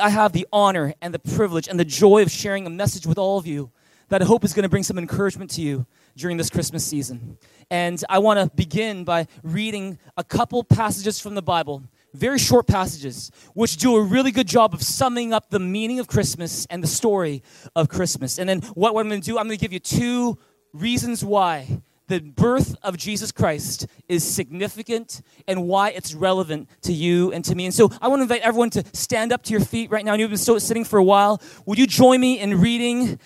I have the honor and the privilege and the joy of sharing a message with all of you that I hope is going to bring some encouragement to you during this Christmas season. And I want to begin by reading a couple passages from the Bible, very short passages, which do a really good job of summing up the meaning of Christmas and the story of Christmas. And then what, what I'm going to do, I'm going to give you two reasons why the birth of Jesus Christ is significant and why it's relevant to you and to me. And so I want to invite everyone to stand up to your feet right now. And you've been sitting for a while. Would you join me in reading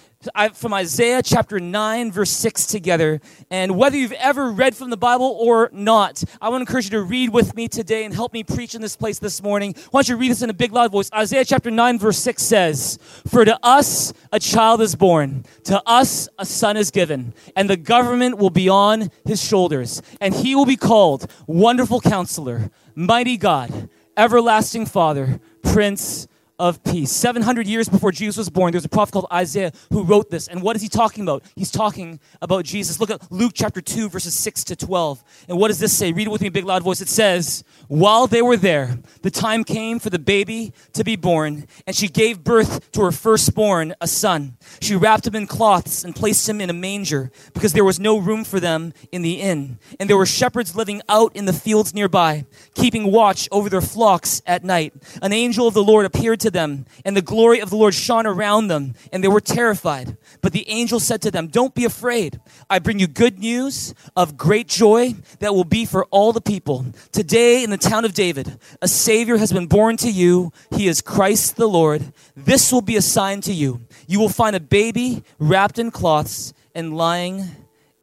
from Isaiah chapter 9, verse 6 together. And whether you've ever read from the Bible or not, I want to encourage you to read with me today and help me preach in this place this morning. Why don't you read this in a big loud voice? Isaiah chapter 9, verse 6 says, For to us a child is born, to us a son is given, and the government will be on his shoulders, and he will be called Wonderful Counselor, Mighty God, Everlasting Father, Prince of peace. 700 years before Jesus was born, there's a prophet called Isaiah who wrote this. And what is he talking about? He's talking about Jesus. Look at Luke chapter 2, verses 6 to 12. And what does this say? Read it with me, big loud voice. It says, While they were there, the time came for the baby to be born, and she gave birth to her firstborn, a son. She wrapped him in cloths and placed him in a manger, because there was no room for them in the inn. And there were shepherds living out in the fields nearby, keeping watch over their flocks at night. An angel of the Lord appeared to them, and the glory of the Lord shone around them, and they were terrified. But the angel said to them, Don't be afraid. I bring you good news of great joy that will be for all the people. Today in the town of David, a Savior has been born to you. He is Christ the Lord. This will be a sign to you. You will find a baby wrapped in cloths and lying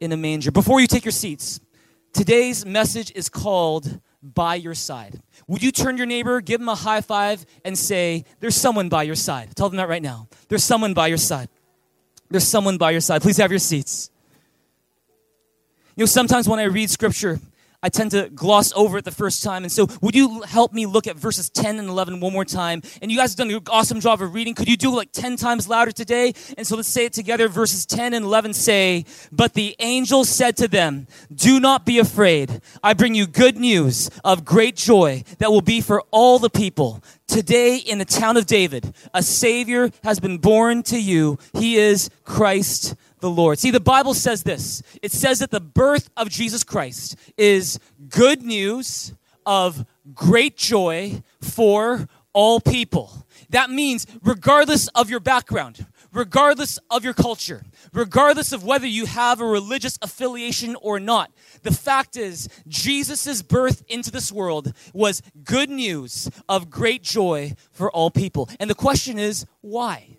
in a manger. Before you take your seats, today's message is called By Your Side. Would you turn your neighbor, give him a high five, and say, There's someone by your side? Tell them that right now. There's someone by your side. There's someone by your side. Please have your seats. You know, sometimes when I read scripture, I tend to gloss over it the first time. And so, would you help me look at verses 10 and 11 one more time? And you guys have done an awesome job of reading. Could you do like 10 times louder today? And so, let's say it together. Verses 10 and 11 say, But the angel said to them, Do not be afraid. I bring you good news of great joy that will be for all the people. Today, in the town of David, a Savior has been born to you. He is Christ the Lord. See, the Bible says this it says that the birth of Jesus Christ is good news of great joy for all people. That means, regardless of your background, regardless of your culture, regardless of whether you have a religious affiliation or not, the fact is, Jesus' birth into this world was good news of great joy for all people. And the question is, why?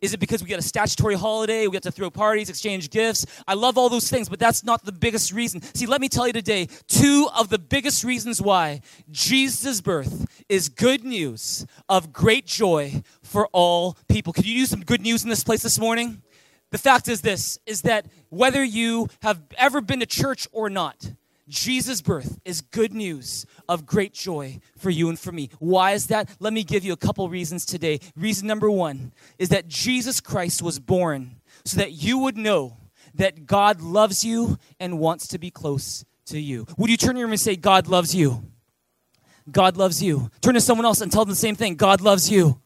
Is it because we get a statutory holiday? We get to throw parties, exchange gifts. I love all those things, but that's not the biggest reason. See, let me tell you today two of the biggest reasons why Jesus' birth is good news of great joy for all people. Could you use some good news in this place this morning? The fact is this is that whether you have ever been to church or not, Jesus' birth is good news of great joy for you and for me. Why is that? Let me give you a couple reasons today. Reason number one is that Jesus Christ was born so that you would know that God loves you and wants to be close to you. Would you turn your and say, God loves you? God loves you. Turn to someone else and tell them the same thing God loves you.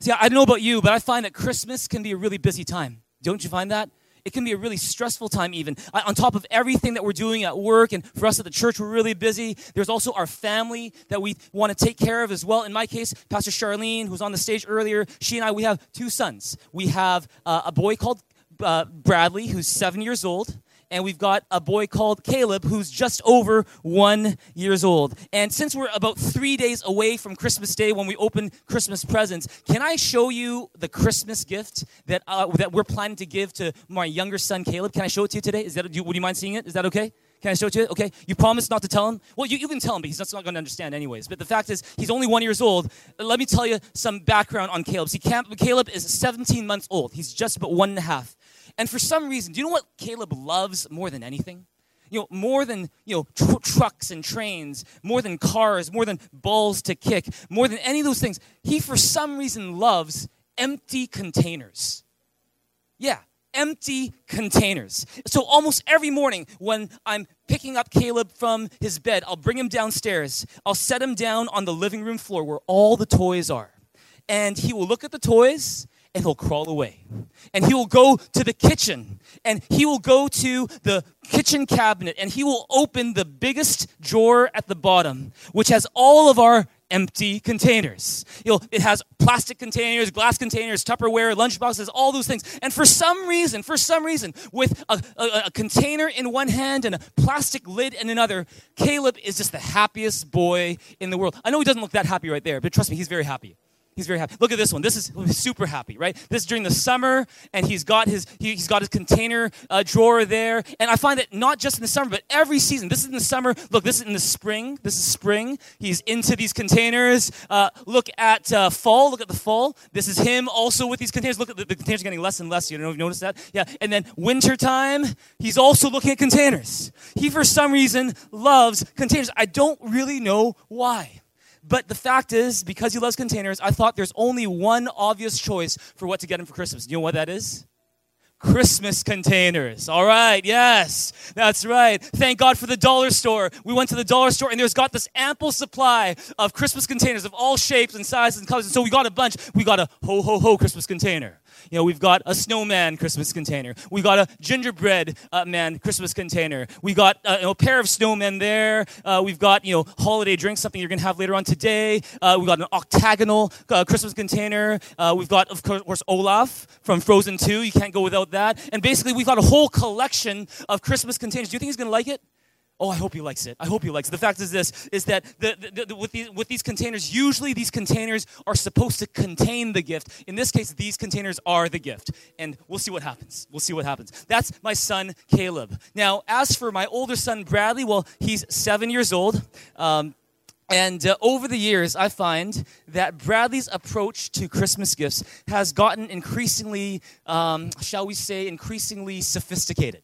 See, I don't know about you, but I find that Christmas can be a really busy time. Don't you find that? It can be a really stressful time, even. On top of everything that we're doing at work, and for us at the church, we're really busy. There's also our family that we want to take care of as well. In my case, Pastor Charlene, who's on the stage earlier, she and I, we have two sons. We have uh, a boy called uh, Bradley, who's seven years old, and we've got a boy called Caleb who's just over one years old. And since we're about three days away from Christmas Day when we open Christmas presents, can I show you the Christmas gift that uh, that we're planning to give to my younger son Caleb? Can I show it to you today? Is that would you mind seeing it? Is that okay? Can I show it to you? Okay. You promise not to tell him? Well, you, you can tell him, but he's not going to understand anyways. But the fact is, he's only one years old. Let me tell you some background on Caleb. See, Caleb is 17 months old. He's just about one and a half. And for some reason, do you know what Caleb loves more than anything? You know, more than, you know, tr- trucks and trains, more than cars, more than balls to kick, more than any of those things, he for some reason loves empty containers. Yeah, empty containers. So almost every morning when I'm picking up Caleb from his bed, I'll bring him downstairs. I'll set him down on the living room floor where all the toys are. And he will look at the toys and he'll crawl away. And he will go to the kitchen and he will go to the kitchen cabinet and he will open the biggest drawer at the bottom, which has all of our empty containers. You know, it has plastic containers, glass containers, Tupperware, lunchboxes, all those things. And for some reason, for some reason, with a, a, a, container in one hand and a plastic lid in another, Caleb is just the happiest boy in the world. I know he doesn't look that happy right there, but trust me, he's very happy. He's very happy. Look at this one. This is super happy, right? This is during the summer, and he's got his he, has got his container uh, drawer there. And I find that not just in the summer, but every season. This is in the summer. Look, this is in the spring. This is spring. He's into these containers. Uh, look at uh, fall. Look at the fall. This is him also with these containers. Look at the, the containers getting less and less. You know, if you notice that? Yeah. And then wintertime, he's also looking at containers. He, for some reason, loves containers. I don't really know why. But the fact is, because he loves containers, I thought there's only one obvious choice for what to get him for Christmas. You know what that is? Christmas containers. All right, yes, that's right. Thank God for the dollar store. We went to the dollar store and there's got this ample supply of Christmas containers of all shapes and sizes and colors. And so we got a bunch. We got a ho ho ho Christmas container. You know, we've got a snowman Christmas container. We got a gingerbread uh, man Christmas container. We got uh, you know, a pair of snowmen there. Uh, we've got you know holiday drinks, something you're gonna have later on today. Uh, we've got an octagonal uh, Christmas container. Uh, we've got of course Olaf from Frozen 2. You can't go without that. And basically, we've got a whole collection of Christmas containers. Do you think he's gonna like it? Oh, I hope he likes it. I hope he likes it. The fact is this, is that the, the, the, with, these, with these containers, usually these containers are supposed to contain the gift. In this case, these containers are the gift. And we'll see what happens. We'll see what happens. That's my son, Caleb. Now, as for my older son, Bradley, well, he's seven years old. Um, and uh, over the years, I find that Bradley's approach to Christmas gifts has gotten increasingly, um, shall we say, increasingly sophisticated.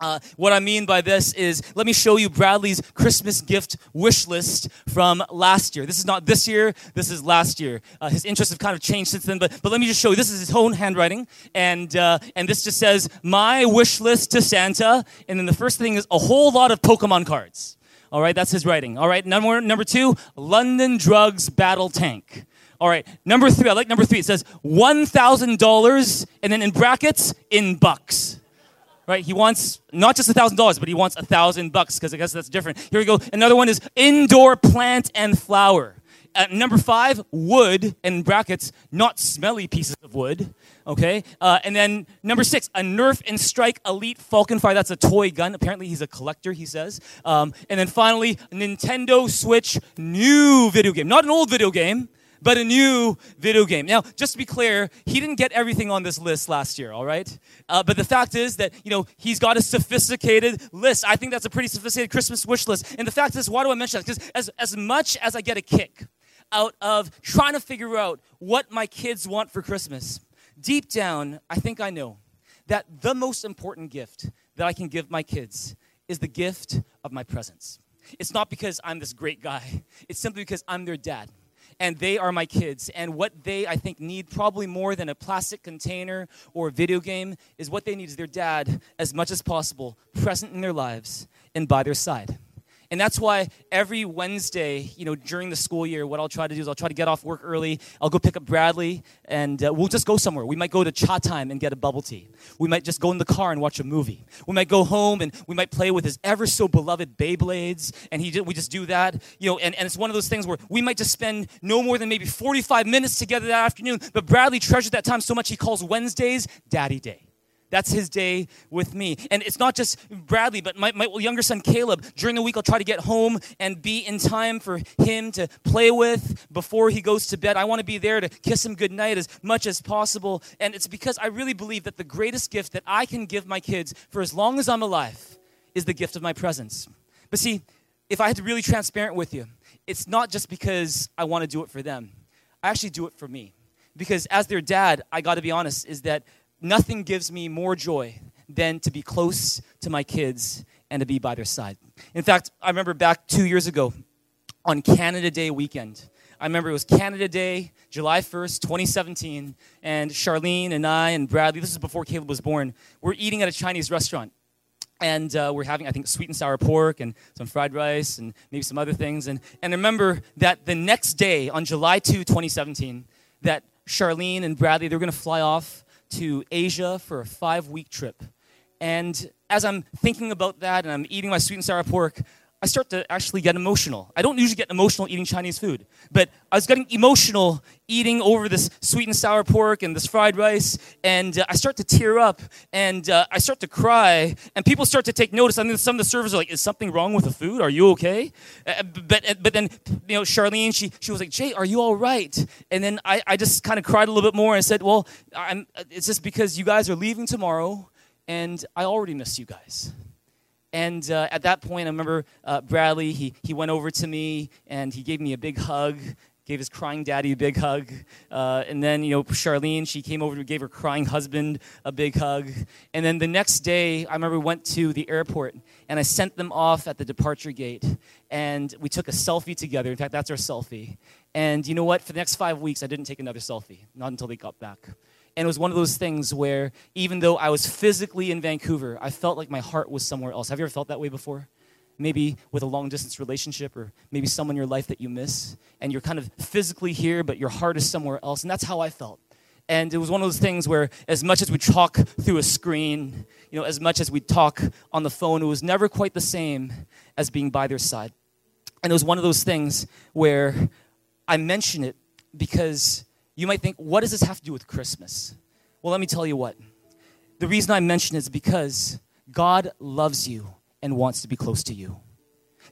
Uh, what I mean by this is, let me show you Bradley's Christmas gift wish list from last year. This is not this year, this is last year. Uh, his interests have kind of changed since then, but, but let me just show you. This is his own handwriting, and, uh, and this just says, My wish list to Santa. And then the first thing is a whole lot of Pokemon cards. All right, that's his writing. All right, number, number two, London Drugs Battle Tank. All right, number three, I like number three. It says $1,000, and then in brackets, in bucks right? He wants not just a thousand dollars, but he wants a thousand bucks because I guess that's different. Here we go. Another one is indoor plant and flower. At number five, wood in brackets, not smelly pieces of wood. Okay, uh, and then number six, a Nerf N-Strike Elite Falcon Fire. That's a toy gun. Apparently, he's a collector. He says. Um, and then finally, Nintendo Switch new video game, not an old video game but a new video game. Now, just to be clear, he didn't get everything on this list last year, all right? Uh, but the fact is that, you know, he's got a sophisticated list. I think that's a pretty sophisticated Christmas wish list. And the fact is, why do I mention that? Because as, as much as I get a kick out of trying to figure out what my kids want for Christmas, deep down, I think I know that the most important gift that I can give my kids is the gift of my presence. It's not because I'm this great guy, it's simply because I'm their dad and they are my kids. And what they, I think, need probably more than a plastic container or a video game is what they need is their dad, as much as possible, present in their lives and by their side. And that's why every Wednesday, you know, during the school year, what I'll try to do is I'll try to get off work early. I'll go pick up Bradley, and uh, we'll just go somewhere. We might go to Chatime and get a bubble tea. We might just go in the car and watch a movie. We might go home and we might play with his ever so beloved Beyblades, and he we just do that, you know. And, and it's one of those things where we might just spend no more than maybe 45 minutes together that afternoon. But Bradley treasured that time so much he calls Wednesdays Daddy Day. That's his day with me. And it's not just Bradley, but my, my younger son Caleb. During the week, I'll try to get home and be in time for him to play with before he goes to bed. I want to be there to kiss him goodnight as much as possible. And it's because I really believe that the greatest gift that I can give my kids for as long as I'm alive is the gift of my presence. But see, if I had to really transparent with you, it's not just because I want to do it for them. I actually do it for me. Because as their dad, I got to be honest, is that nothing gives me more joy than to be close to my kids and to be by their side. In fact, I remember back two years ago on Canada Day weekend, I remember it was Canada Day, July 1st, 2017, and Charlene and I and Bradley, this is before Caleb was born, we're eating at a Chinese restaurant. And uh, we're having, I think, sweet and sour pork and some fried rice and maybe some other things. And, and remember that the next day, on July 2, 2017, that Charlene and Bradley, they're going to fly off to Asia for a five week trip. And as I'm thinking about that and I'm eating my sweet and sour pork, I start to actually get emotional. I don't usually get emotional eating Chinese food, but I was getting emotional eating over this sweet and sour pork and this fried rice, and uh, I start to tear up and uh, I start to cry, and people start to take notice. I mean, some of the servers are like, "Is something wrong with the food? Are you okay?" Uh, but uh, but then you know, Charlene, she she was like, "Jay, are you all right?" And then I, I just kind of cried a little bit more and said, "Well, I'm, it's just because you guys are leaving tomorrow, and I already miss you guys." And uh, at that point, I remember uh, Bradley, he, he went over to me and he gave me a big hug, gave his crying daddy a big hug. Uh, and then, you know, Charlene, she came over and gave her crying husband a big hug. And then the next day, I remember we went to the airport and I sent them off at the departure gate. And we took a selfie together. In fact, that's our selfie. And you know what? For the next five weeks, I didn't take another selfie, not until they got back. And it was one of those things where even though I was physically in Vancouver, I felt like my heart was somewhere else. Have you ever felt that way before? Maybe with a long distance relationship, or maybe someone in your life that you miss, and you're kind of physically here, but your heart is somewhere else. And that's how I felt. And it was one of those things where, as much as we talk through a screen, you know, as much as we talk on the phone, it was never quite the same as being by their side. And it was one of those things where I mention it because you might think, what does this have to do with Christmas? Well, let me tell you what. The reason I mention is because God loves you and wants to be close to you.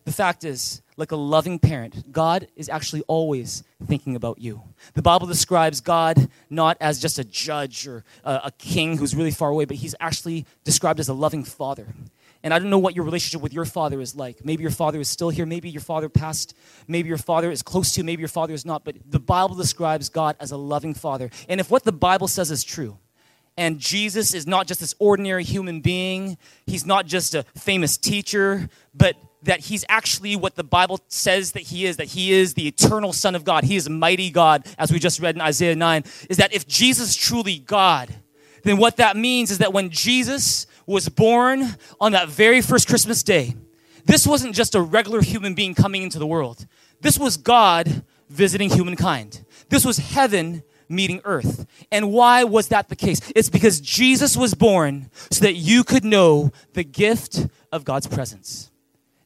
The fact is, like a loving parent, God is actually always thinking about you. The Bible describes God not as just a judge or a, a, king who's really far away, but he's actually described as a loving father. And I don't know what your relationship with your father is like. Maybe your father is still here. Maybe your father passed. Maybe your father is close to you. Maybe your father is not. But the Bible describes God as a loving father. And if what the Bible says is true, and Jesus is not just this ordinary human being, he's not just a famous teacher, but that he's actually what the Bible says that he is, that he is the eternal Son of God. He is a mighty God, as we just read in Isaiah 9. Is that if Jesus is truly God, then what that means is that when Jesus was born on that very first Christmas day, this wasn't just a regular human being coming into the world. This was God visiting humankind. This was heaven meeting earth. And why was that the case? It's because Jesus was born so that you could know the gift of God's presence.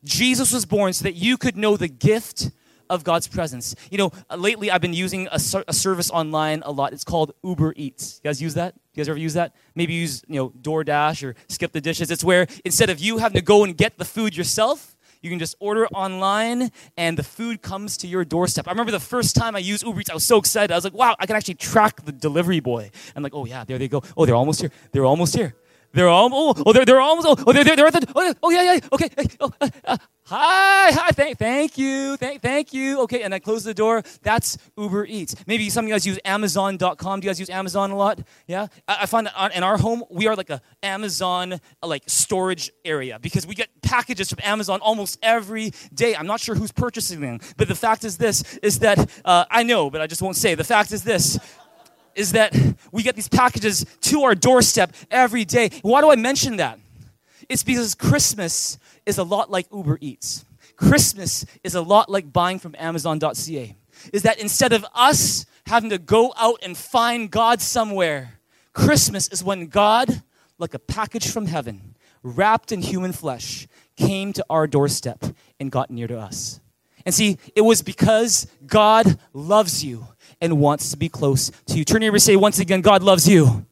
Jesus was born so that you could know the gift of God's presence. You know, uh, lately I've been using a, a, service online a lot. It's called Uber Eats. You guys use that? You guys ever use that? Maybe use, you know, DoorDash or Skip the Dishes. It's where instead of you having to go and get the food yourself, you can just order online and the food comes to your doorstep. I remember the first time I used Uber Eats, I was so excited. I was like, wow, I can actually track the delivery boy. I'm like, oh yeah, there they go. Oh, they're almost here. They're almost here. They're almost, oh, oh, they're, they're almost, oh, oh they're, they're, at the, oh, oh yeah, yeah, okay, oh, uh, uh, hi, hi, thank, thank you, thank, thank you, okay, and I close the door, that's Uber Eats. Maybe some of you guys use Amazon.com, do you guys use Amazon a lot? Yeah? I, I find that in our home, we are like a Amazon, like, storage area, because we get packages from Amazon almost every day. I'm not sure who's purchasing them, but the fact is this, is that, uh, I know, but I just won't say, the fact is this, is that we get these packages to our doorstep every day. Why do I mention that? It's because Christmas is a lot like Uber Eats. Christmas is a lot like buying from Amazon.ca. Is that instead of us having to go out and find God somewhere, Christmas is when God, like a package from heaven, wrapped in human flesh, came to our doorstep and got near to us. And see, it was because God loves you and wants to be close to you. Turn your and say once again, God loves you.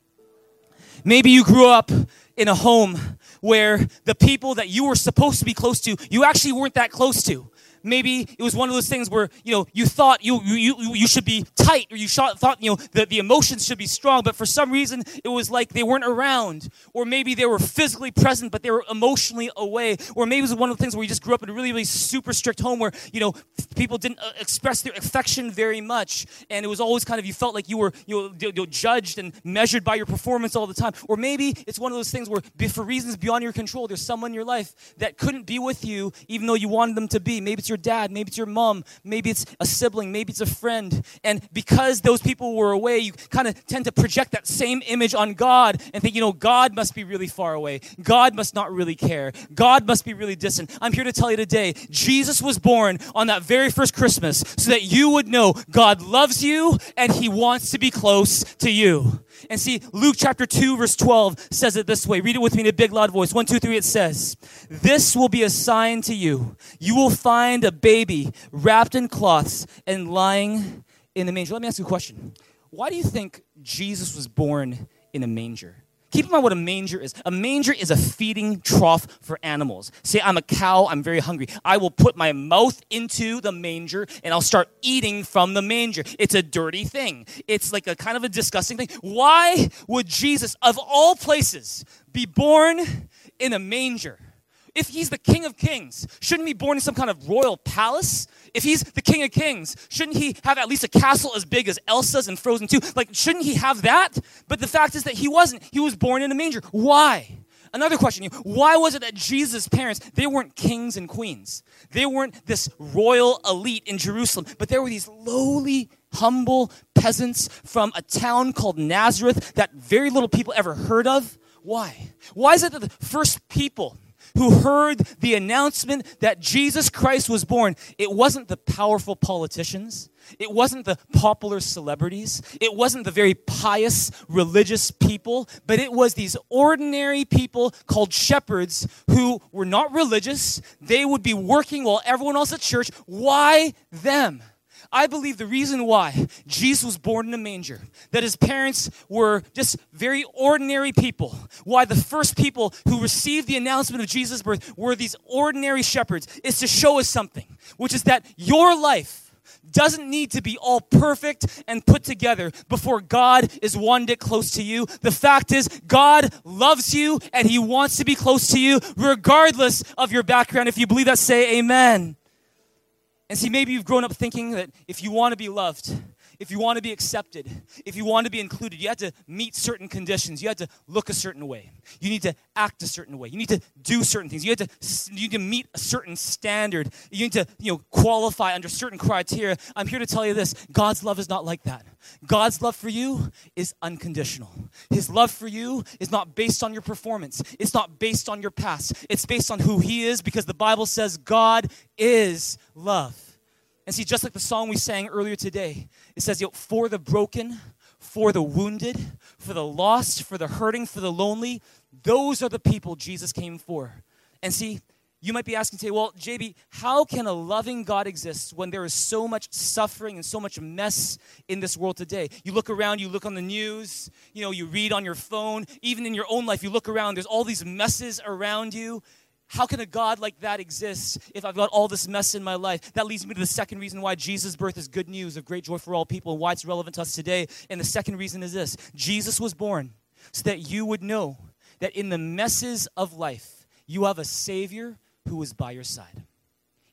Maybe you grew up in a home where the people that you were supposed to be close to, you actually weren't that close to maybe it was one of those things where you know you thought you you you should be tight or you thought you know the, the emotions should be strong but for some reason it was like they weren't around. Or maybe they were physically present but they were emotionally away. Or maybe it was one of the things where you just grew up in a really really super strict home where you know people didn't uh, express their affection very much. And it was always kind of you felt like you were you know, judged and measured by your performance all the time. Or maybe it's one of those things where for reasons beyond your control there's someone in your life that couldn't be with you even though you wanted them to be. Maybe it's your dad, maybe it's your mom, maybe it's a sibling, maybe it's a friend. And because those people were away, you kind of tend to project that same image on God and think, you know, God must be really far away. God must not really care. God must be really distant. I'm here to tell you today, Jesus was born on that very first Christmas so that you would know God loves you and he wants to be close to you. And see, Luke chapter 2, verse 12 says it this way. Read it with me in a big, loud voice. One, two, three, it says, This will be a sign to you. You will find a baby wrapped in cloths and lying in the manger. Let me ask you a question. Why do you think Jesus was born in a manger? Keep in mind what a manger is. A manger is a feeding trough for animals. Say, I'm a cow, I'm very hungry. I will put my mouth into the manger and I'll start eating from the manger. It's a dirty thing, it's like a kind of a disgusting thing. Why would Jesus, of all places, be born in a manger? If he's the King of Kings, shouldn't he be born in some kind of royal palace? If he's the King of Kings, shouldn't he have at least a castle as big as Elsa's in Frozen 2? Like, shouldn't he have that? But the fact is that he wasn't. He was born in a manger. Why? Another question why was it that Jesus' parents, they weren't kings and queens? They weren't this royal elite in Jerusalem, but there were these lowly, humble peasants from a town called Nazareth that very little people ever heard of. Why? Why is it that the first people who heard the announcement that Jesus Christ was born, it wasn't the powerful politicians. It wasn't the popular celebrities. It wasn't the very pious religious people, but it was these ordinary people called shepherds who were not religious. They would be working while everyone else at church. Why them? I believe the reason why Jesus was born in a manger, that his parents were just very ordinary people, why the first people who received the announcement of Jesus' birth were these ordinary shepherds, is to show us something, which is that your life doesn't need to be all perfect and put together before God is one close to you. The fact is, God loves you and He wants to be close to you regardless of your background. If you believe that, say amen. And see, maybe you've grown up thinking that if you want to be loved, if you want to be accepted, if you want to be included, you had to meet certain conditions. You had to look a certain way. You need to act a certain way. You need to do certain things. You had to you need to meet a certain standard. You need to you know qualify under certain criteria. I'm here to tell you this: God's love is not like that. God's love for you is unconditional. His love for you is not based on your performance. It's not based on your past. It's based on who He is because the Bible says God is love. And see, just like the song we sang earlier today, it says, you know, for the broken, for the wounded, for the lost, for the hurting, for the lonely, those are the people Jesus came for. And see, you might be asking today, well, JB, how can a loving God exist when there is so much suffering and so much mess in this world today? You look around, you look on the news, you know, you read on your phone, even in your own life, you look around, there's all these messes around you. How can a God like that exist if I've got all this mess in my life? That leads me to the second reason why Jesus' birth is good news of great joy for all people and why it's relevant to us today. And the second reason is this Jesus was born so that you would know that in the messes of life, you have a Savior who is by your side.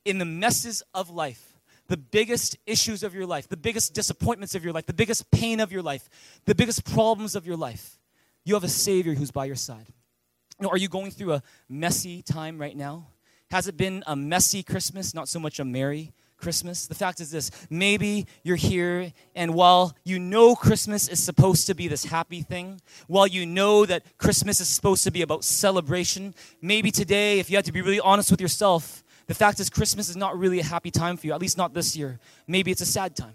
In the messes of life, the biggest issues of your life, the biggest disappointments of your life, the biggest pain of your life, the biggest problems of your life, you have a Savior who's by your side. You know, are you going through a messy time right now? Has it been a messy Christmas, not so much a merry Christmas? The fact is this maybe you're here, and while you know Christmas is supposed to be this happy thing, while you know that Christmas is supposed to be about celebration, maybe today, if you had to be really honest with yourself, the fact is Christmas is not really a happy time for you, at least not this year. Maybe it's a sad time.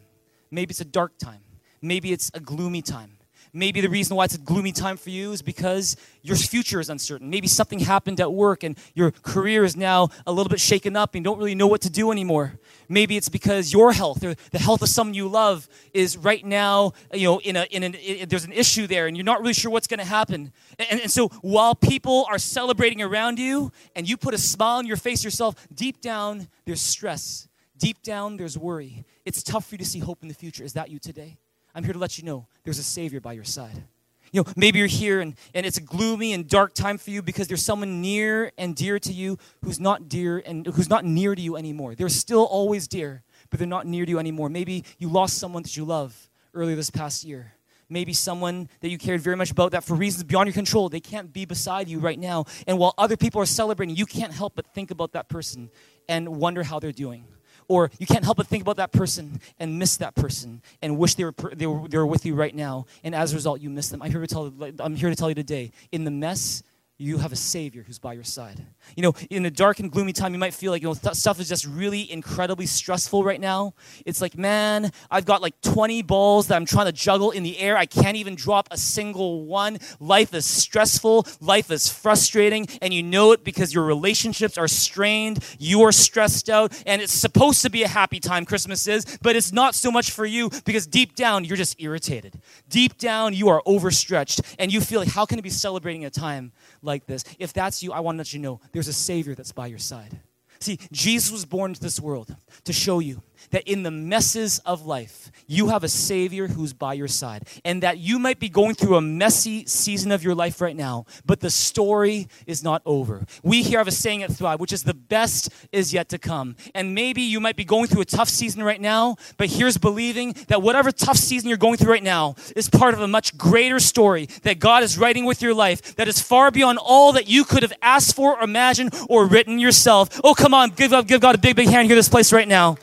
Maybe it's a dark time. Maybe it's a gloomy time. Maybe the reason why it's a gloomy time for you is because your future is uncertain. Maybe something happened at work and your career is now a little bit shaken up and you don't really know what to do anymore. Maybe it's because your health or the health of someone you love is right now, you know, in a, in an, there's an issue there and you're not really sure what's going to happen. And, and so while people are celebrating around you and you put a smile on your face yourself, deep down there's stress. Deep down there's worry. It's tough for you to see hope in the future. Is that you today? I'm here to let you know there's a Savior by your side. You know, maybe you're here and, and it's a gloomy and dark time for you because there's someone near and dear to you who's not dear and who's not near to you anymore. They're still always dear, but they're not near to you anymore. Maybe you lost someone that you love earlier this past year. Maybe someone that you cared very much about that for reasons beyond your control, they can't be beside you right now. And while other people are celebrating, you can't help but think about that person and wonder how they're doing. Or you can't help but think about that person and miss that person and wish they were, they were, they were with you right now. And as a result, you miss them. I'm here to tell, I'm here to tell you today in the mess, you have a Savior who's by your side. You know, in a dark and gloomy time, you might feel like, you know, th- stuff is just really incredibly stressful right now. It's like, man, I've got like 20 balls that I'm trying to juggle in the air. I can't even drop a single one. Life is stressful. Life is frustrating. And you know it because your relationships are strained. You are stressed out. And it's supposed to be a happy time, Christmas is, but it's not so much for you because deep down, you're just irritated. Deep down, you are overstretched. And you feel like, how can I be celebrating a time like this. If that's you, I want to let you know there's a Savior that's by your side. See, Jesus was born into this world to show you that in the messes of life, you have a Savior who's by your side. And that you might be going through a messy season of your life right now, but the story is not over. We here have a saying at Thrive, which is the best is yet to come. And maybe you might be going through a tough season right now, but here's believing that whatever tough season you're going through right now is part of a much greater story that God is writing with your life that is far beyond all that you could have asked for, imagined, or written yourself. Oh, come on, give, up, give God a big, big hand here, this place right now.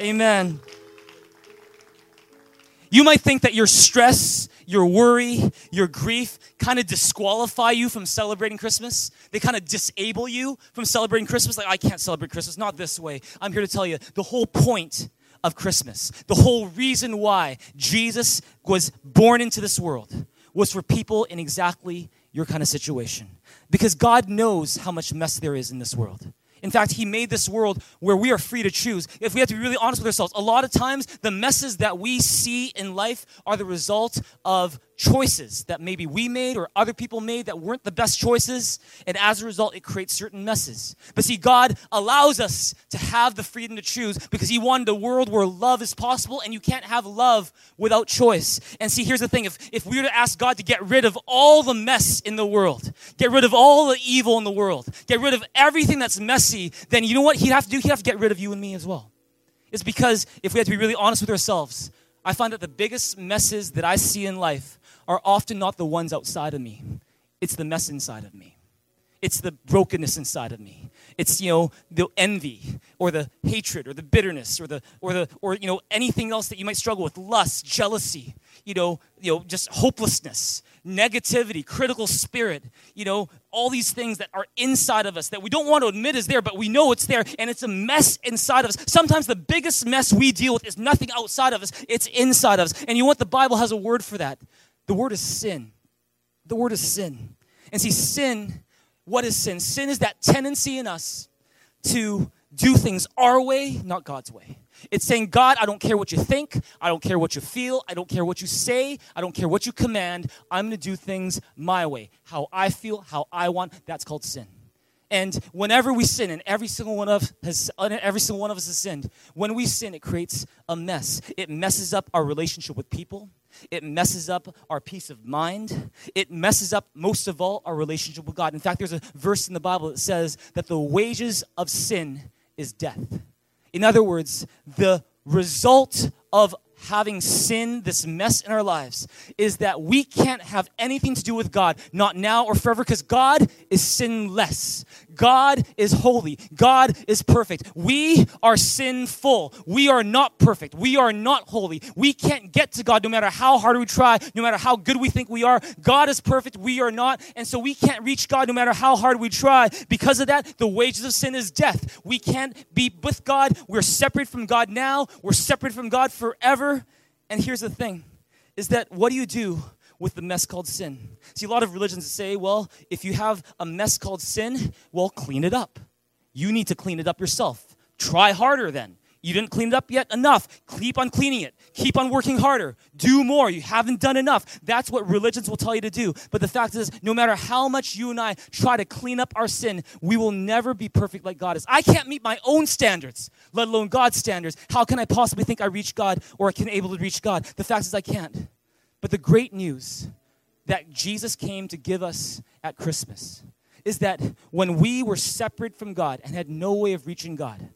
Amen. You might think that your stress, your worry, your grief kind of disqualify you from celebrating Christmas. They kind of disable you from celebrating Christmas. Like, I can't celebrate Christmas, not this way. I'm here to tell you the whole point of Christmas, the whole reason why Jesus was born into this world was for people in exactly your kind of situation. Because God knows how much mess there is in this world. In fact, He made this world where we are free to choose. If we have to be really honest with ourselves, a lot of times the messes that we see in life are the result of choices that maybe we made or other people made that weren't the best choices. And as a result, it creates certain messes. But see, God allows us to have the freedom to choose because He wanted a world where love is possible and you can't have love without choice. And see, here's the thing if, if we were to ask God to get rid of all the mess in the world, get rid of all the evil in the world, get rid of everything that's messy, then you know what He'd have to do? He'd have to get rid of you and me as well. It's because if we had to be really honest with ourselves, I find that the biggest messes that I see in life are often not the ones outside of me. It's the mess inside of me. It's the brokenness inside of me. It's you know the envy or the hatred or the bitterness or the or the or you know anything else that you might struggle with, lust, jealousy, you know, you know just hopelessness, negativity, critical spirit, you know, all these things that are inside of us that we don't want to admit is there, but we know it's there and it's a mess inside of us. Sometimes the biggest mess we deal with is nothing outside of us, it's inside of us. And you know what the Bible has a word for that. The word is sin. The word is sin. And see, sin, what is sin? Sin is that tendency in us to do things our way, not God's way. It's saying, God, I don't care what you think. I don't care what you feel. I don't care what you say. I don't care what you command. I'm going to do things my way, how I feel, how I want. That's called sin. And whenever we sin, and every single one of has every single one of us has sinned, when we sin, it creates a mess. It messes up our relationship with people. It messes up our peace of mind. It messes up, most of all, our relationship with God. In fact, there's a verse in the Bible that says that the wages of sin is death. In other words, the result of having sin, this mess in our lives, is that we can't have anything to do with God, not now or forever, because God is sinless. God is holy. God is perfect. We are sinful. We are not perfect. We are not holy. We can't get to God no matter how hard we try, no matter how good we think we are. God is perfect. We are not. And so we can't reach God no matter how hard we try. Because of that, the wages of sin is death. We can't be with God. We're separate from God now. We're separate from God forever. And here's the thing is that what do you do with the mess called sin. See, a lot of religions say, well, if you have a mess called sin, well, clean it up. You need to clean it up yourself. Try harder then. You didn't clean it up yet? Enough. Keep on cleaning it. Keep on working harder. Do more. You haven't done enough. That's what religions will tell you to do. But the fact is, no matter how much you and I try to clean up our sin, we will never be perfect like God is. I can't meet my own standards, let alone God's standards. How can I possibly think I reach God or I can able to reach God? The fact is, I can't. But the great news that Jesus came to give us at Christmas is that when we were separate from God and had no way of reaching God,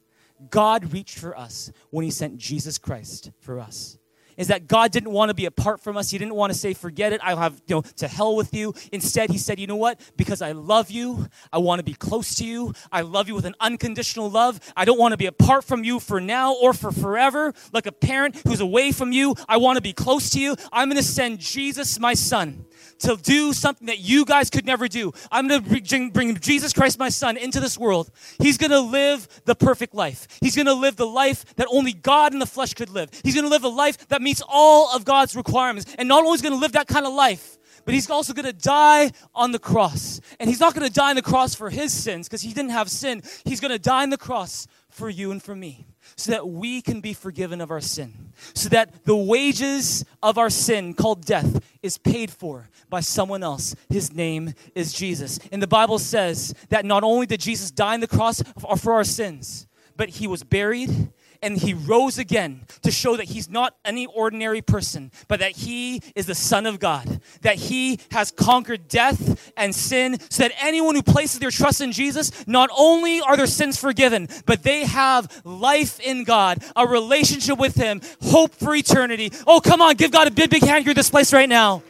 God reached for us when He sent Jesus Christ for us. Is that God didn't want to be apart from us. He didn't want to say, forget it, I'll have, you know, to hell with you. Instead, he said, you know what? Because I love you, I want to be close to you. I love you with an unconditional love. I don't want to be apart from you for now or for forever. Like a parent who's away from you, I want to be close to you. I'm going to send Jesus, my son, to do something that you guys could never do. I'm going to bring Jesus Christ, my son, into this world. He's going to live the perfect life. He's going to live the life that only God in the flesh could live. He's going to live a life that meets all of God's requirements. And not only is going to live that kind of life, but he's also going to die on the cross. And he's not going to die on the cross for his sins because he didn't have sin. He's going to die on the cross for you and for me so that we can be forgiven of our sin, so that the wages of our sin, called death, is paid for by someone else. His name is Jesus. And the Bible says that not only did Jesus die on the cross for our sins, but he was buried and he rose again to show that he's not any ordinary person, but that he is the Son of God, that he has conquered death and sin, so that anyone who places their trust in Jesus, not only are their sins forgiven, but they have life in God, a relationship with him, hope for eternity. Oh, come on, give God a big, big hand here in this place right now.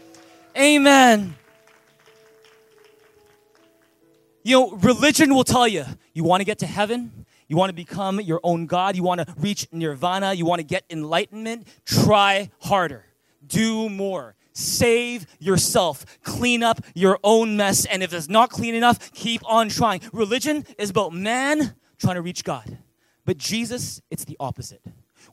Amen. You know, religion will tell you, you want to get to heaven? You want to become your own God? You want to reach nirvana? You want to get enlightenment? Try harder. Do more. Save yourself. Clean up your own mess. And if it's not clean enough, keep on trying. Religion is about man trying to reach God. But Jesus, it's the opposite.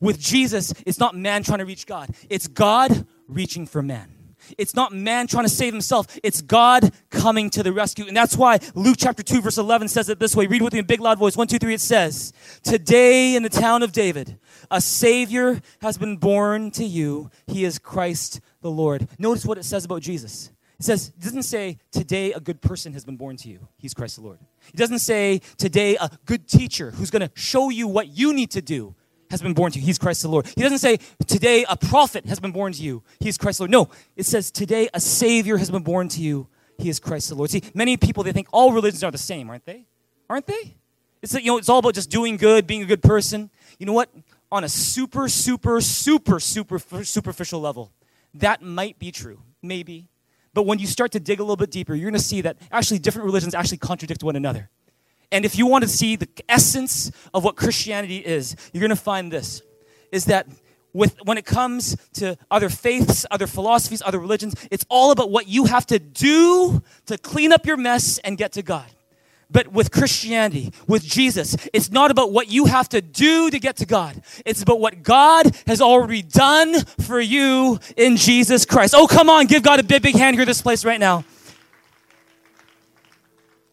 With Jesus, it's not man trying to reach God, it's God reaching for man. It's not man trying to save himself. It's God coming to the rescue. And that's why Luke chapter 2, verse 11 says it this way. Read with me in big, loud voice. One, two, three. It says, Today in the town of David, a Savior has been born to you. He is Christ the Lord. Notice what it says about Jesus. It says, it doesn't say, today a good person has been born to you. He's Christ the Lord. It doesn't say, today a good teacher who's going to show you what you need to do has been born to you. He's Christ the Lord. He doesn't say, today a prophet has been born to you. He's Christ the Lord. No, it says, today a Savior has been born to you. He is Christ the Lord. See, many people, they think all religions are the same, aren't they? Aren't they? It's, you know, it's all about just doing good, being a good person. You know what? On a super, super, super, super superficial level, that might be true. Maybe. But when you start to dig a little bit deeper, you're going to see that actually different religions actually contradict one another. And if you want to see the essence of what Christianity is, you're going to find this is that with, when it comes to other faiths, other philosophies, other religions, it's all about what you have to do to clean up your mess and get to God. But with Christianity, with Jesus, it's not about what you have to do to get to God. It's about what God has already done for you in Jesus Christ. Oh, come on, give God a big, big hand here, this place right now.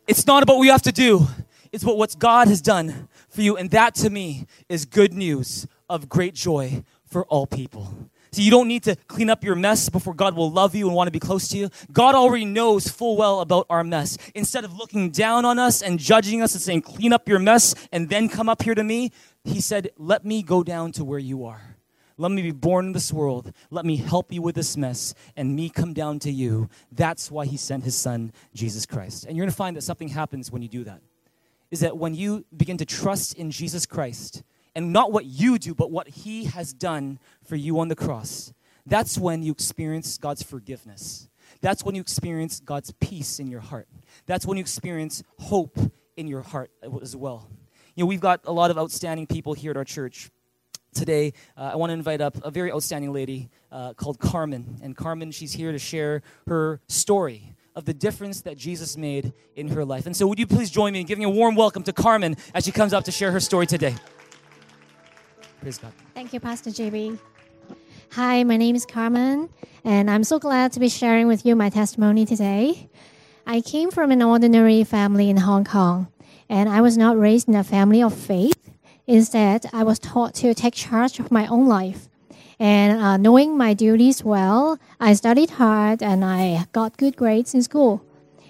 It's not about what you have to do. It's about what God has done for you. And that to me is good news of great joy for all people. So you don't need to clean up your mess before God will love you and want to be close to you. God already knows full well about our mess. Instead of looking down on us and judging us and saying, clean up your mess and then come up here to me, He said, let me go down to where you are. Let me be born in this world. Let me help you with this mess and me come down to you. That's why He sent His Son, Jesus Christ. And you're going to find that something happens when you do that is that when you begin to trust in Jesus Christ, and not what you do, but what He has done for you on the cross, that's when you experience God's forgiveness. That's when you experience God's peace in your heart. That's when you experience hope in your heart as well. You know, we've got a lot of outstanding people here at our church. Today, uh, I want to invite up a very outstanding lady uh, called Carmen. And Carmen, she's here to share her story of the difference that Jesus made in her life. And so, would you please join me in giving a warm welcome to Carmen as she comes up to share her story today? Praise God. Thank you, Pastor JB. Hi, my name is Carmen, and I'm so glad to be sharing with you my testimony today. I came from an ordinary family in Hong Kong, and I was not raised in a family of faith. Instead, I was taught to take charge of my own life. And uh, knowing my duties well, I studied hard and I got good grades in school.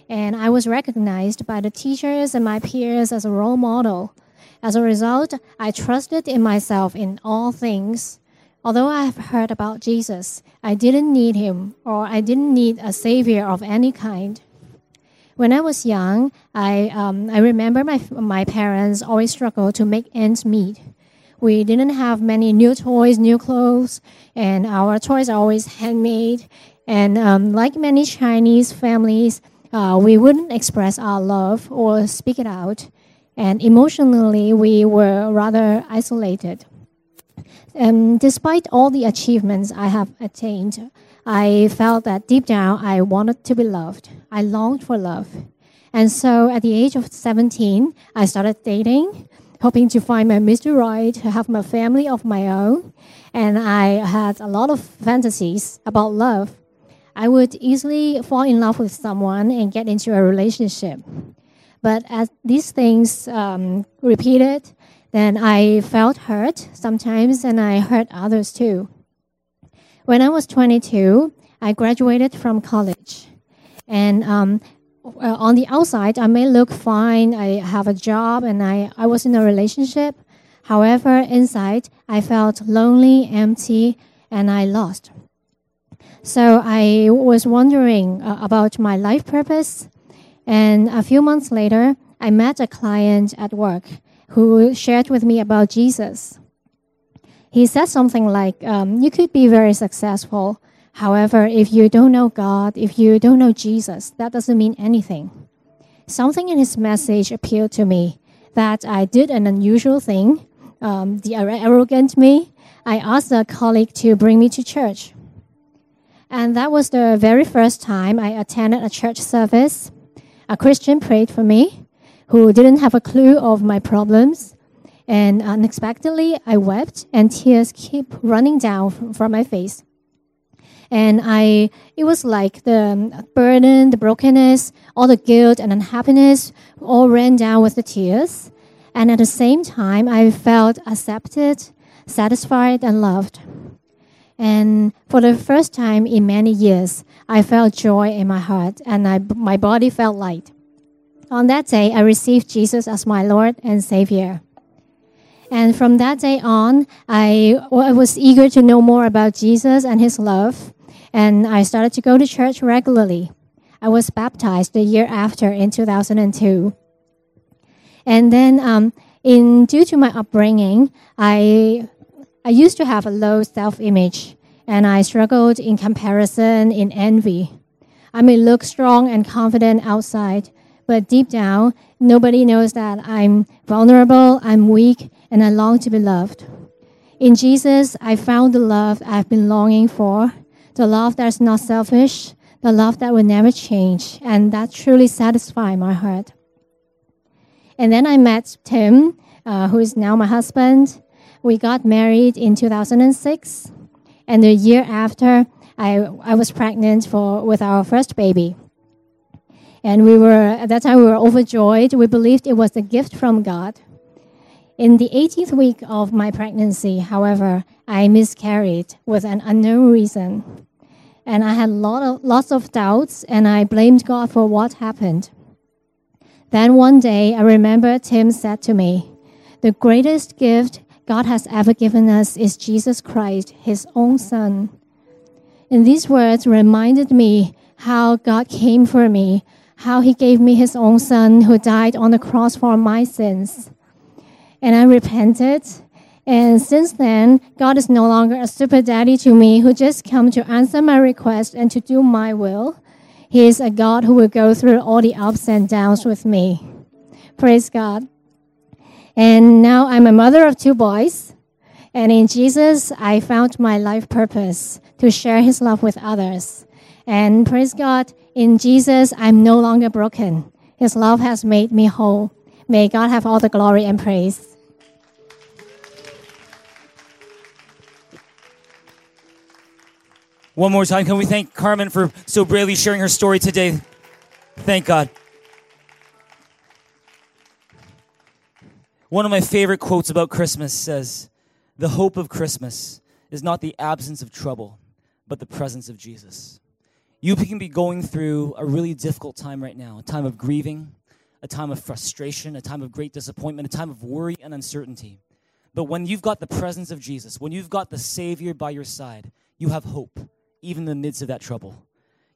And I was recognized by the teachers and my peers as a role model. As a result, I trusted in myself in all things. Although I have heard about Jesus, I didn't need him or I didn't need a savior of any kind. When I was young, I, um, I remember my, my parents always struggled to make ends meet. We didn't have many new toys, new clothes, and our toys are always handmade. And um, like many Chinese families, uh, we wouldn't express our love or speak it out. And emotionally, we were rather isolated. Um, despite all the achievements I have attained, I felt that deep down I wanted to be loved. I longed for love. And so at the age of 17, I started dating, hoping to find my Mr. Right, to have my family of my own. And I had a lot of fantasies about love. I would easily fall in love with someone and get into a relationship. But as these things um, repeated, then I felt hurt sometimes and I hurt others too. When I was 22, I graduated from college. And um, uh, on the outside, I may look fine. I have a job and I, I was in a relationship. However, inside, I felt lonely, empty, and I lost. So I was wondering uh, about my life purpose. And a few months later, I met a client at work who shared with me about Jesus. He said something like, um, You could be very successful. However, if you don't know God, if you don't know Jesus, that doesn't mean anything. Something in his message appealed to me that I did an unusual thing, um, the arrogant me. I asked a colleague to bring me to church. And that was the very first time I attended a church service. A Christian prayed for me who didn't have a clue of my problems. And unexpectedly, I wept and tears keep running down from my face. And I, it was like the um, burden, the brokenness, all the guilt and unhappiness all ran down with the tears. And at the same time, I felt accepted, satisfied, and loved. And for the first time in many years, I felt joy in my heart and I, my body felt light. On that day, I received Jesus as my Lord and Savior. And from that day on, I, I was eager to know more about Jesus and his love. And I started to go to church regularly. I was baptized the year after in 2002. And then, um, in due to my upbringing, I I used to have a low self-image, and I struggled in comparison, in envy. I may look strong and confident outside, but deep down, nobody knows that I'm vulnerable, I'm weak, and I long to be loved. In Jesus, I found the love I've been longing for, the love that's not selfish, the love that will never change, and that truly satisfies my heart. And then I met Tim, uh, who is now my husband. We got married in 2006, and the year after, I, I was pregnant for, with our first baby. And we were, at that time, we were overjoyed. We believed it was a gift from God. In the 18th week of my pregnancy, however, I miscarried with an unknown reason. And I had lot of, lots of doubts, and I blamed God for what happened. Then one day, I remember Tim said to me, The greatest gift God has ever given us is Jesus Christ, his own Son. And these words reminded me how God came for me how he gave me his own son who died on the cross for my sins. And I repented. And since then, God is no longer a super daddy to me who just come to answer my request and to do my will. He is a God who will go through all the ups and downs with me. Praise God. And now I'm a mother of two boys. And in Jesus, I found my life purpose to share his love with others. And praise God, in Jesus, I'm no longer broken. His love has made me whole. May God have all the glory and praise. One more time, can we thank Carmen for so bravely sharing her story today? Thank God. One of my favorite quotes about Christmas says, The hope of Christmas is not the absence of trouble, but the presence of Jesus. You can be going through a really difficult time right now, a time of grieving, a time of frustration, a time of great disappointment, a time of worry and uncertainty. But when you've got the presence of Jesus, when you've got the Savior by your side, you have hope, even in the midst of that trouble.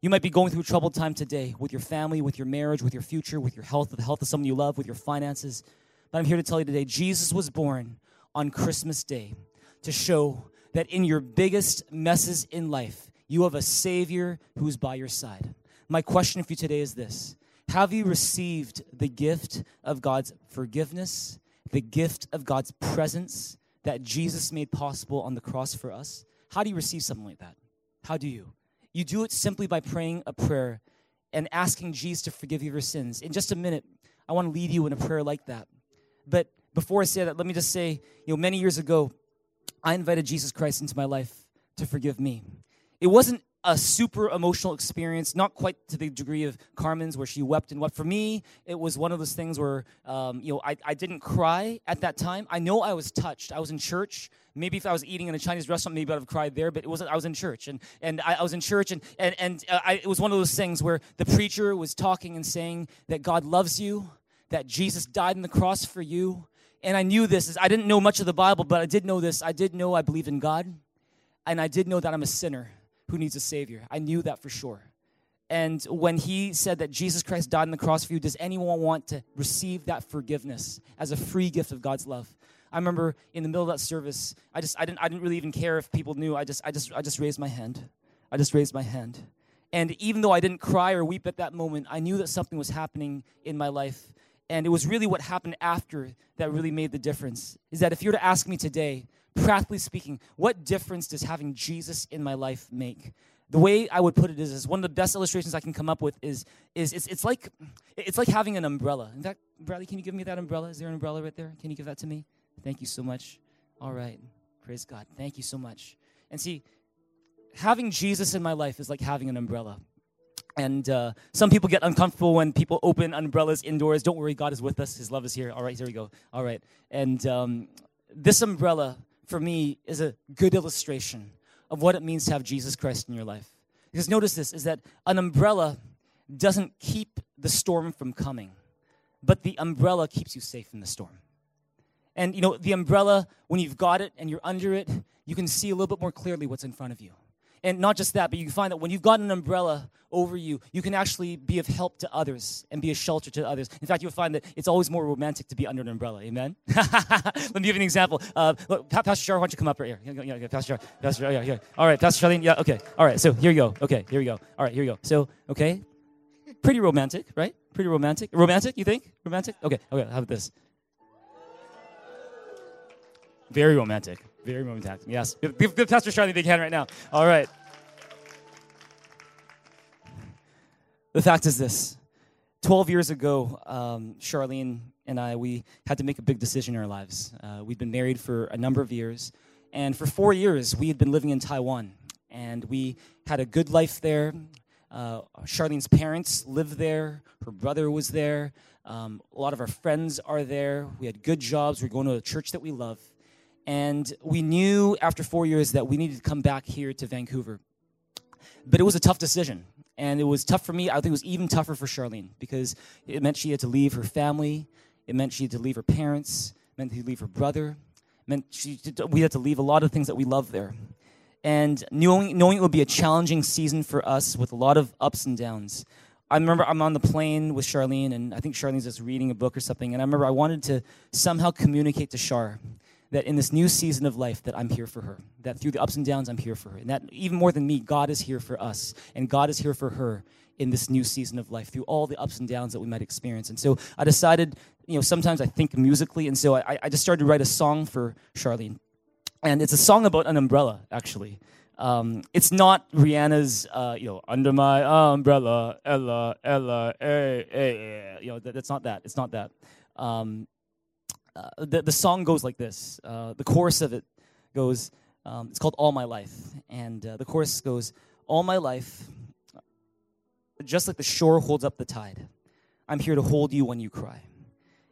You might be going through a troubled time today with your family, with your marriage, with your future, with your health, with the health of someone you love, with your finances. But I'm here to tell you today Jesus was born on Christmas Day to show that in your biggest messes in life, you have a Savior who's by your side. My question for you today is this Have you received the gift of God's forgiveness, the gift of God's presence that Jesus made possible on the cross for us? How do you receive something like that? How do you? You do it simply by praying a prayer and asking Jesus to forgive you your sins. In just a minute, I want to lead you in a prayer like that. But before I say that, let me just say, you know, many years ago, I invited Jesus Christ into my life to forgive me. It wasn't a super emotional experience, not quite to the degree of Carmen's where she wept and wept. For me, it was one of those things where, um, you know, I, I didn't cry at that time. I know I was touched. I was in church. Maybe if I was eating in a Chinese restaurant, maybe I'd have cried there, but it wasn't. I was in church, and, and I, I was in church, and, and, and uh, I, it was one of those things where the preacher was talking and saying that God loves you, that Jesus died on the cross for you. And I knew this. I didn't know much of the Bible, but I did know this. I did know I believe in God, and I did know that I'm a sinner who needs a Savior. I knew that for sure. And when he said that Jesus Christ died on the cross for you, does anyone want to receive that forgiveness as a free gift of God's love? I remember in the middle of that service, I just I didn't I didn't really even care if people knew. I just I just I just raised my hand. I just raised my hand. And even though I didn't cry or weep at that moment, I knew that something was happening in my life. And it was really what happened after that really made the difference. Is that if you were to ask me today, practically speaking, what difference does having Jesus in my life make? The way I would put it is, is one of the best illustrations I can come up with is, is it's, it's, like, it's like having an umbrella. In fact, Bradley, can you give me that umbrella? Is there an umbrella right there? Can you give that to me? Thank you so much. All right. Praise God. Thank you so much. And see, having Jesus in my life is like having an umbrella. And uh, some people get uncomfortable when people open umbrellas indoors. Don't worry, God is with us. His love is here. All right, here we go. All right. And um, this umbrella for me is a good illustration of what it means to have Jesus Christ in your life. Because notice this is that an umbrella doesn't keep the storm from coming, but the umbrella keeps you safe in the storm. And you know, the umbrella, when you've got it and you're under it, you can see a little bit more clearly what's in front of you. And not just that, but you can find that when you've got an umbrella over you, you can actually be of help to others and be a shelter to others. In fact, you'll find that it's always more romantic to be under an umbrella. Amen? Let me give you an example. Uh, look, Pastor Char, why don't you come up right here? Yeah, yeah, yeah, Pastor Char. Pastor Char, yeah, here. All right, Pastor Charlene, yeah, okay. All right, so here you go. Okay, here we go. All right, here we go. So, okay, pretty romantic, right? Pretty romantic. Romantic, you think? Romantic? Okay, okay, how about this? Very romantic. Very romantic. Yes. Give, Pastor Charlie a big hand right now. All right. The fact is this 12 years ago, um, Charlene and I, we had to make a big decision in our lives. Uh, we'd been married for a number of years, and for four years, we had been living in Taiwan. And we had a good life there. Uh, Charlene's parents lived there, her brother was there. Um, a lot of our friends are there. We had good jobs. We are going to a church that we love. And we knew after four years that we needed to come back here to Vancouver. But it was a tough decision. And it was tough for me. I think it was even tougher for Charlene because it meant she had to leave her family. It meant she had to leave her parents. It meant to leave her brother. It meant she, we had to leave a lot of things that we love there. And knowing, knowing it would be a challenging season for us with a lot of ups and downs, I remember I'm on the plane with Charlene, and I think Charlene's just reading a book or something. And I remember I wanted to somehow communicate to Char that in this new season of life that I'm here for her. That through the ups and downs, I'm here for her. And that even more than me, God is here for us. And God is here for her in this new season of life through all the ups and downs that we might experience. And so I decided, you know, sometimes I think musically. And so I, I just started to write a song for Charlene. And it's a song about an umbrella, actually. Um, it's not Rihanna's, uh, you know, under my umbrella, Ella, Ella, eh, eh, eh. You know, that, that's not that. It's not that. Um, uh, the, the song goes like this. Uh, the chorus of it goes, um, it's called All My Life. And uh, the chorus goes, All my life, just like the shore holds up the tide, I'm here to hold you when you cry,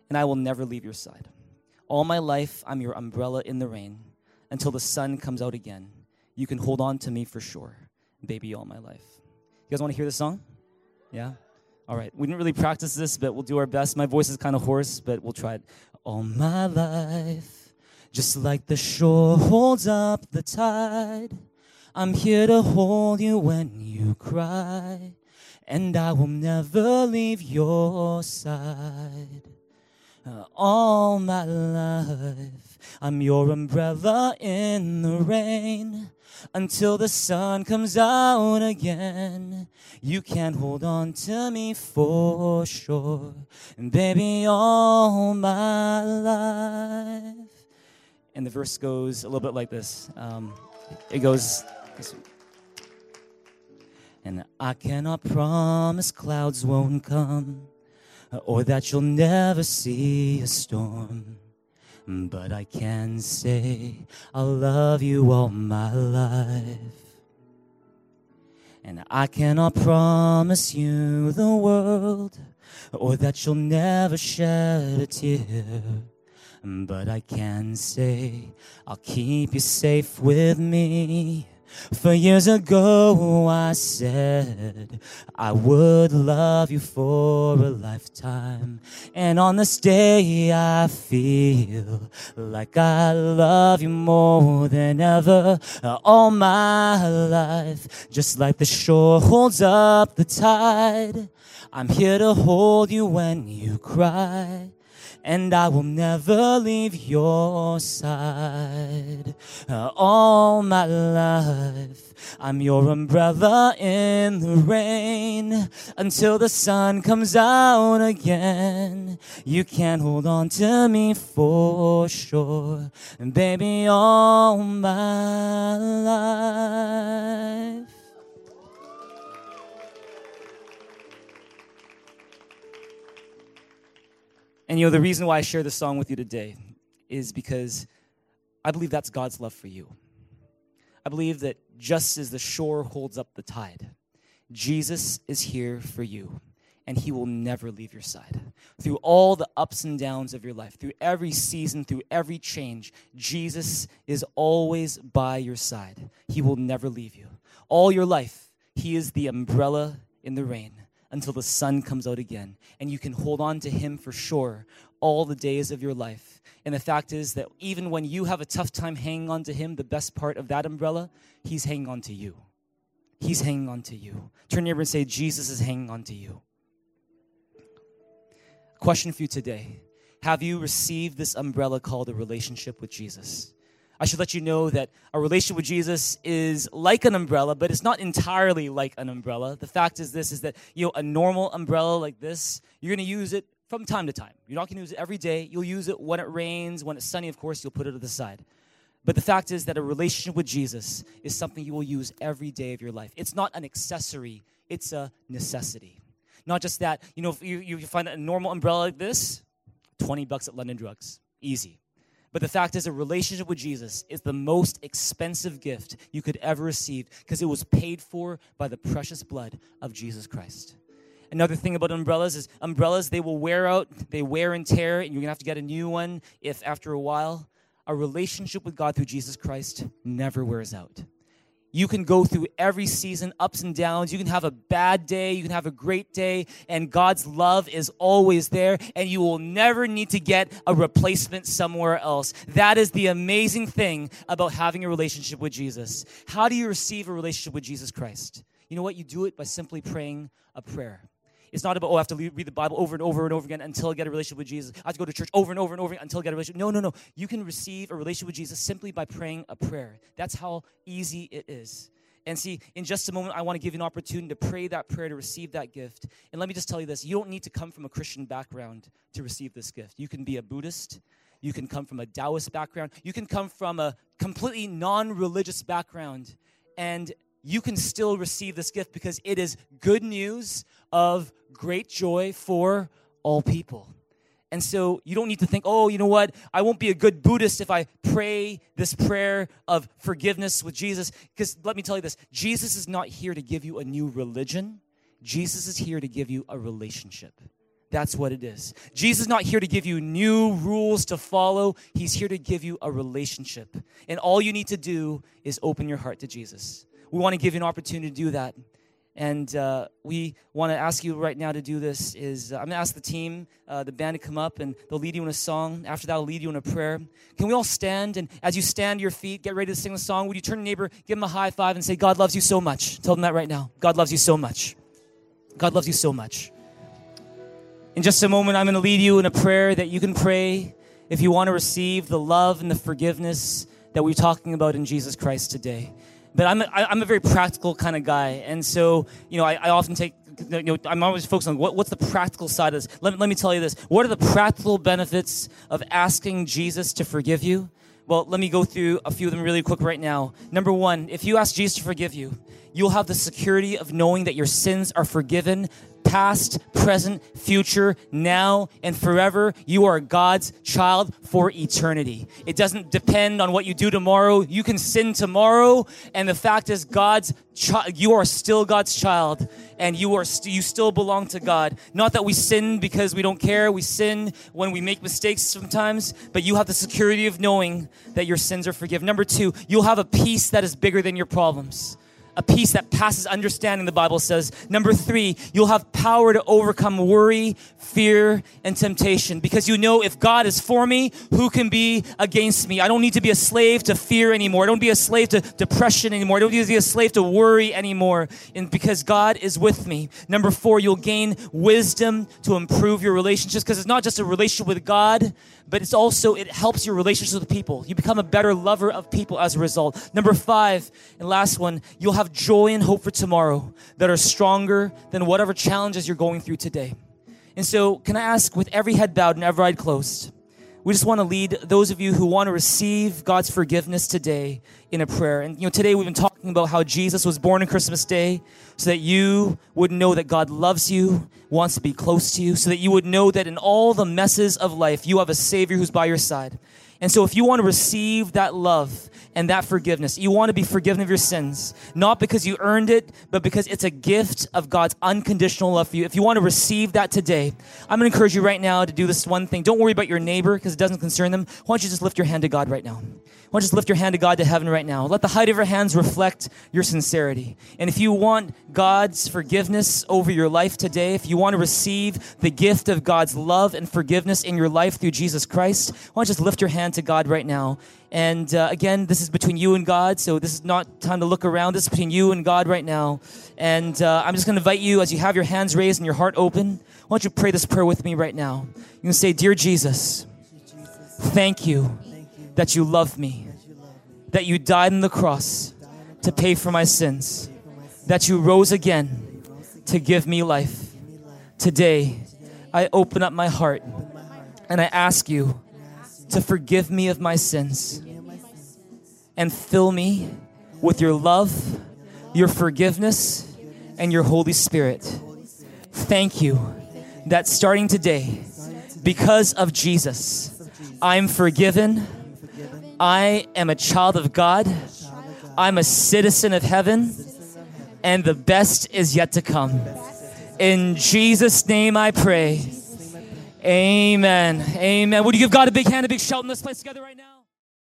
and I will never leave your side. All my life, I'm your umbrella in the rain. Until the sun comes out again, you can hold on to me for sure, baby, all my life. You guys want to hear the song? Yeah? All right. We didn't really practice this, but we'll do our best. My voice is kind of hoarse, but we'll try it all my life. Just like the shore holds up the tide, I'm here to hold you when you cry, and I will never leave your side. all my life. I'm your umbrella in the rain until the sun comes out again. You can't hold on to me for sure. And baby, all my life. And the verse goes a little bit like this. Um, it goes. And I cannot promise clouds won't come or that you'll never see a storm. Mm, but I can say I'll love you all my life. And I cannot promise you the world or that you'll never shed a tear. Mm, but I can say I'll keep you safe with me for years ago, I said I would love you for a lifetime. And on this day, I feel like I love you more than ever. All my life, just like the shore holds up the tide. I'm here to hold you when you cry and I will never leave your side. Uh, all my life, I'm your umbrella in the rain until the sun comes out again. You can't hold on to me for sure, baby, all my life. And you know, the mm-hmm. reason why I share this song with you today is because I believe that's God's love for you. I believe that just as the shore holds up the tide, Jesus is here for you, and he will never leave your side. Through all the ups and downs of your life, through every season, through every change, Jesus is always by your side. He will never leave you. All your life, he is the umbrella in the rain until the sun comes out again. And you can hold on to Him for sure all the days of your life. And the fact is that even when you have a tough time hanging on to Him, the best part of that umbrella, He's hanging on to you. He's hanging on to you. Turn your neighbor and say, Jesus is hanging on to you. Question for you today Have you received this umbrella called a relationship with Jesus? I should let you know that a relationship with Jesus is like an umbrella, but it's not entirely like an umbrella. The fact is this is that you know a normal umbrella like this, you're going to use it from time to time. You're not going to use it every day. You'll use it when it rains, when it's sunny, of course, you'll put it to the side. But the fact is that a relationship with Jesus is something you will use every day of your life. It's not an accessory, it's a necessity. Not just that, you know, if you, you find a normal umbrella like this, 20 bucks at London Drugs. Easy. But the fact is, a relationship with Jesus is the most expensive gift you could ever receive because it was paid for by the precious blood of Jesus Christ. Another thing about umbrellas is umbrellas, they will wear out, they wear and tear, and you're gonna have to get a new one if after a while. A relationship with God through Jesus Christ never wears out. You can go through every season, ups and downs. You can have a bad day, you can have a great day, and God's love is always there, and you will never need to get a replacement somewhere else. That is the amazing thing about having a relationship with Jesus. How do you receive a relationship with Jesus Christ? You know what? You do it by simply praying a prayer. It's not about, oh, I have to read the Bible over and over and over again until I get a relationship with Jesus. I have to go to church over and over and over again until I get a relationship. No, no, no. You can receive a relationship with Jesus simply by praying a prayer. That's how easy it is. And see, in just a moment, I want to give you an opportunity to pray that prayer to receive that gift. And let me just tell you this you don't need to come from a Christian background to receive this gift. You can be a Buddhist, you can come from a Taoist background, you can come from a completely non religious background. And you can still receive this gift because it is good news of great joy for all people. And so you don't need to think, oh, you know what? I won't be a good Buddhist if I pray this prayer of forgiveness with Jesus. Because let me tell you this Jesus is not here to give you a new religion, Jesus is here to give you a relationship. That's what it is. Jesus is not here to give you new rules to follow. He's here to give you a relationship. And all you need to do is open your heart to Jesus. We want to give you an opportunity to do that. And uh, we want to ask you right now to do this is uh, I'm going to ask the team, uh, the band to come up and they'll lead you in a song. After that, I'll lead you in a prayer. Can we all stand? And as you stand your feet, get ready to sing the song. Would you turn to neighbor, give him a high five and say, God loves you so much. Tell them that right now. God loves you so much. God loves you so much. In just a moment, I'm going to lead you in a prayer that you can pray if you want to receive the love and the forgiveness that we're talking about in Jesus Christ today. But I'm a, I'm a very practical kind of guy. And so, you know, I, I often take you know, I'm always focused on what, what's the practical side of this. Let, let me tell you this. What are the practical benefits of asking Jesus to forgive you? Well, let me go through a few of them really quick right now. Number one, if you ask Jesus to forgive you, you'll have the security of knowing that your sins are forgiven past, present, future, now, and forever. You are God's child for eternity. It doesn't depend on what you do tomorrow. You can sin tomorrow, and the fact is, God's child. You are still God's child, and you are st- you still belong to God. Not that we sin because we don't care. We sin when we make mistakes sometimes, but you have the security of knowing that your sins are forgiven. Number two, you'll have a peace that is bigger than your problems a peace that passes understanding, the Bible says. Number three, you'll have power to overcome worry, fear, and temptation because you know if God is for me, who can be against me? I don't need to be a slave to fear anymore. I don't be a slave to depression anymore. I don't need to be a slave to worry anymore and because God is with me. Number four, you'll gain wisdom to improve your relationships because it's not just a relationship with God, but it's also, it helps your relationships with people. You become a better lover of people as a result. Number five, and last one, you'll have joy and hope for tomorrow that are stronger than whatever challenges you're going through today. And so, can I ask, with every head bowed and every eye closed, we just want to lead those of you who want to receive God's forgiveness today in a prayer. And you know, today we've been talking about how Jesus was born on Christmas Day so that you would know that God loves you, wants to be close to you, so that you would know that in all the messes of life, you have a Savior who's by your side. And so if you want to receive that love and that forgiveness, you want to be forgiven of your sins, not because you earned it, but because it's a gift of God's unconditional love for you. If you want to receive that today, I'm going to encourage you right now to do this one thing. Don't worry about your neighbor because it doesn't concern them. Why don't you just lift your hand to God right now? Why don't just lift your hand to God to heaven right now? Let the height of your hands reflect your sincerity. And if you want God's forgiveness over your life today, if you want to receive the gift of God's love and forgiveness in your life through Jesus Christ, why don't you just lift your hand to God right now? And uh, again, this is between you and God, so this is not time to look around. This is between you and God right now. And uh, I'm just going to invite you, as you have your hands raised and your heart open, why don't you pray this prayer with me right now? You can say, Dear Jesus, thank you that you love me, that you died on the cross to pay for my sins, that you rose again to give me life. Today, I open up my heart and I ask you to forgive me of my sins and fill me with your love, your forgiveness, and your Holy Spirit. Thank you that starting today, because of Jesus, I'm forgiven I am a child of God. I'm a citizen of heaven. And the best is yet to come. In Jesus' name I pray. Amen. Amen. Would you give God a big hand, a big shout in this place together right now?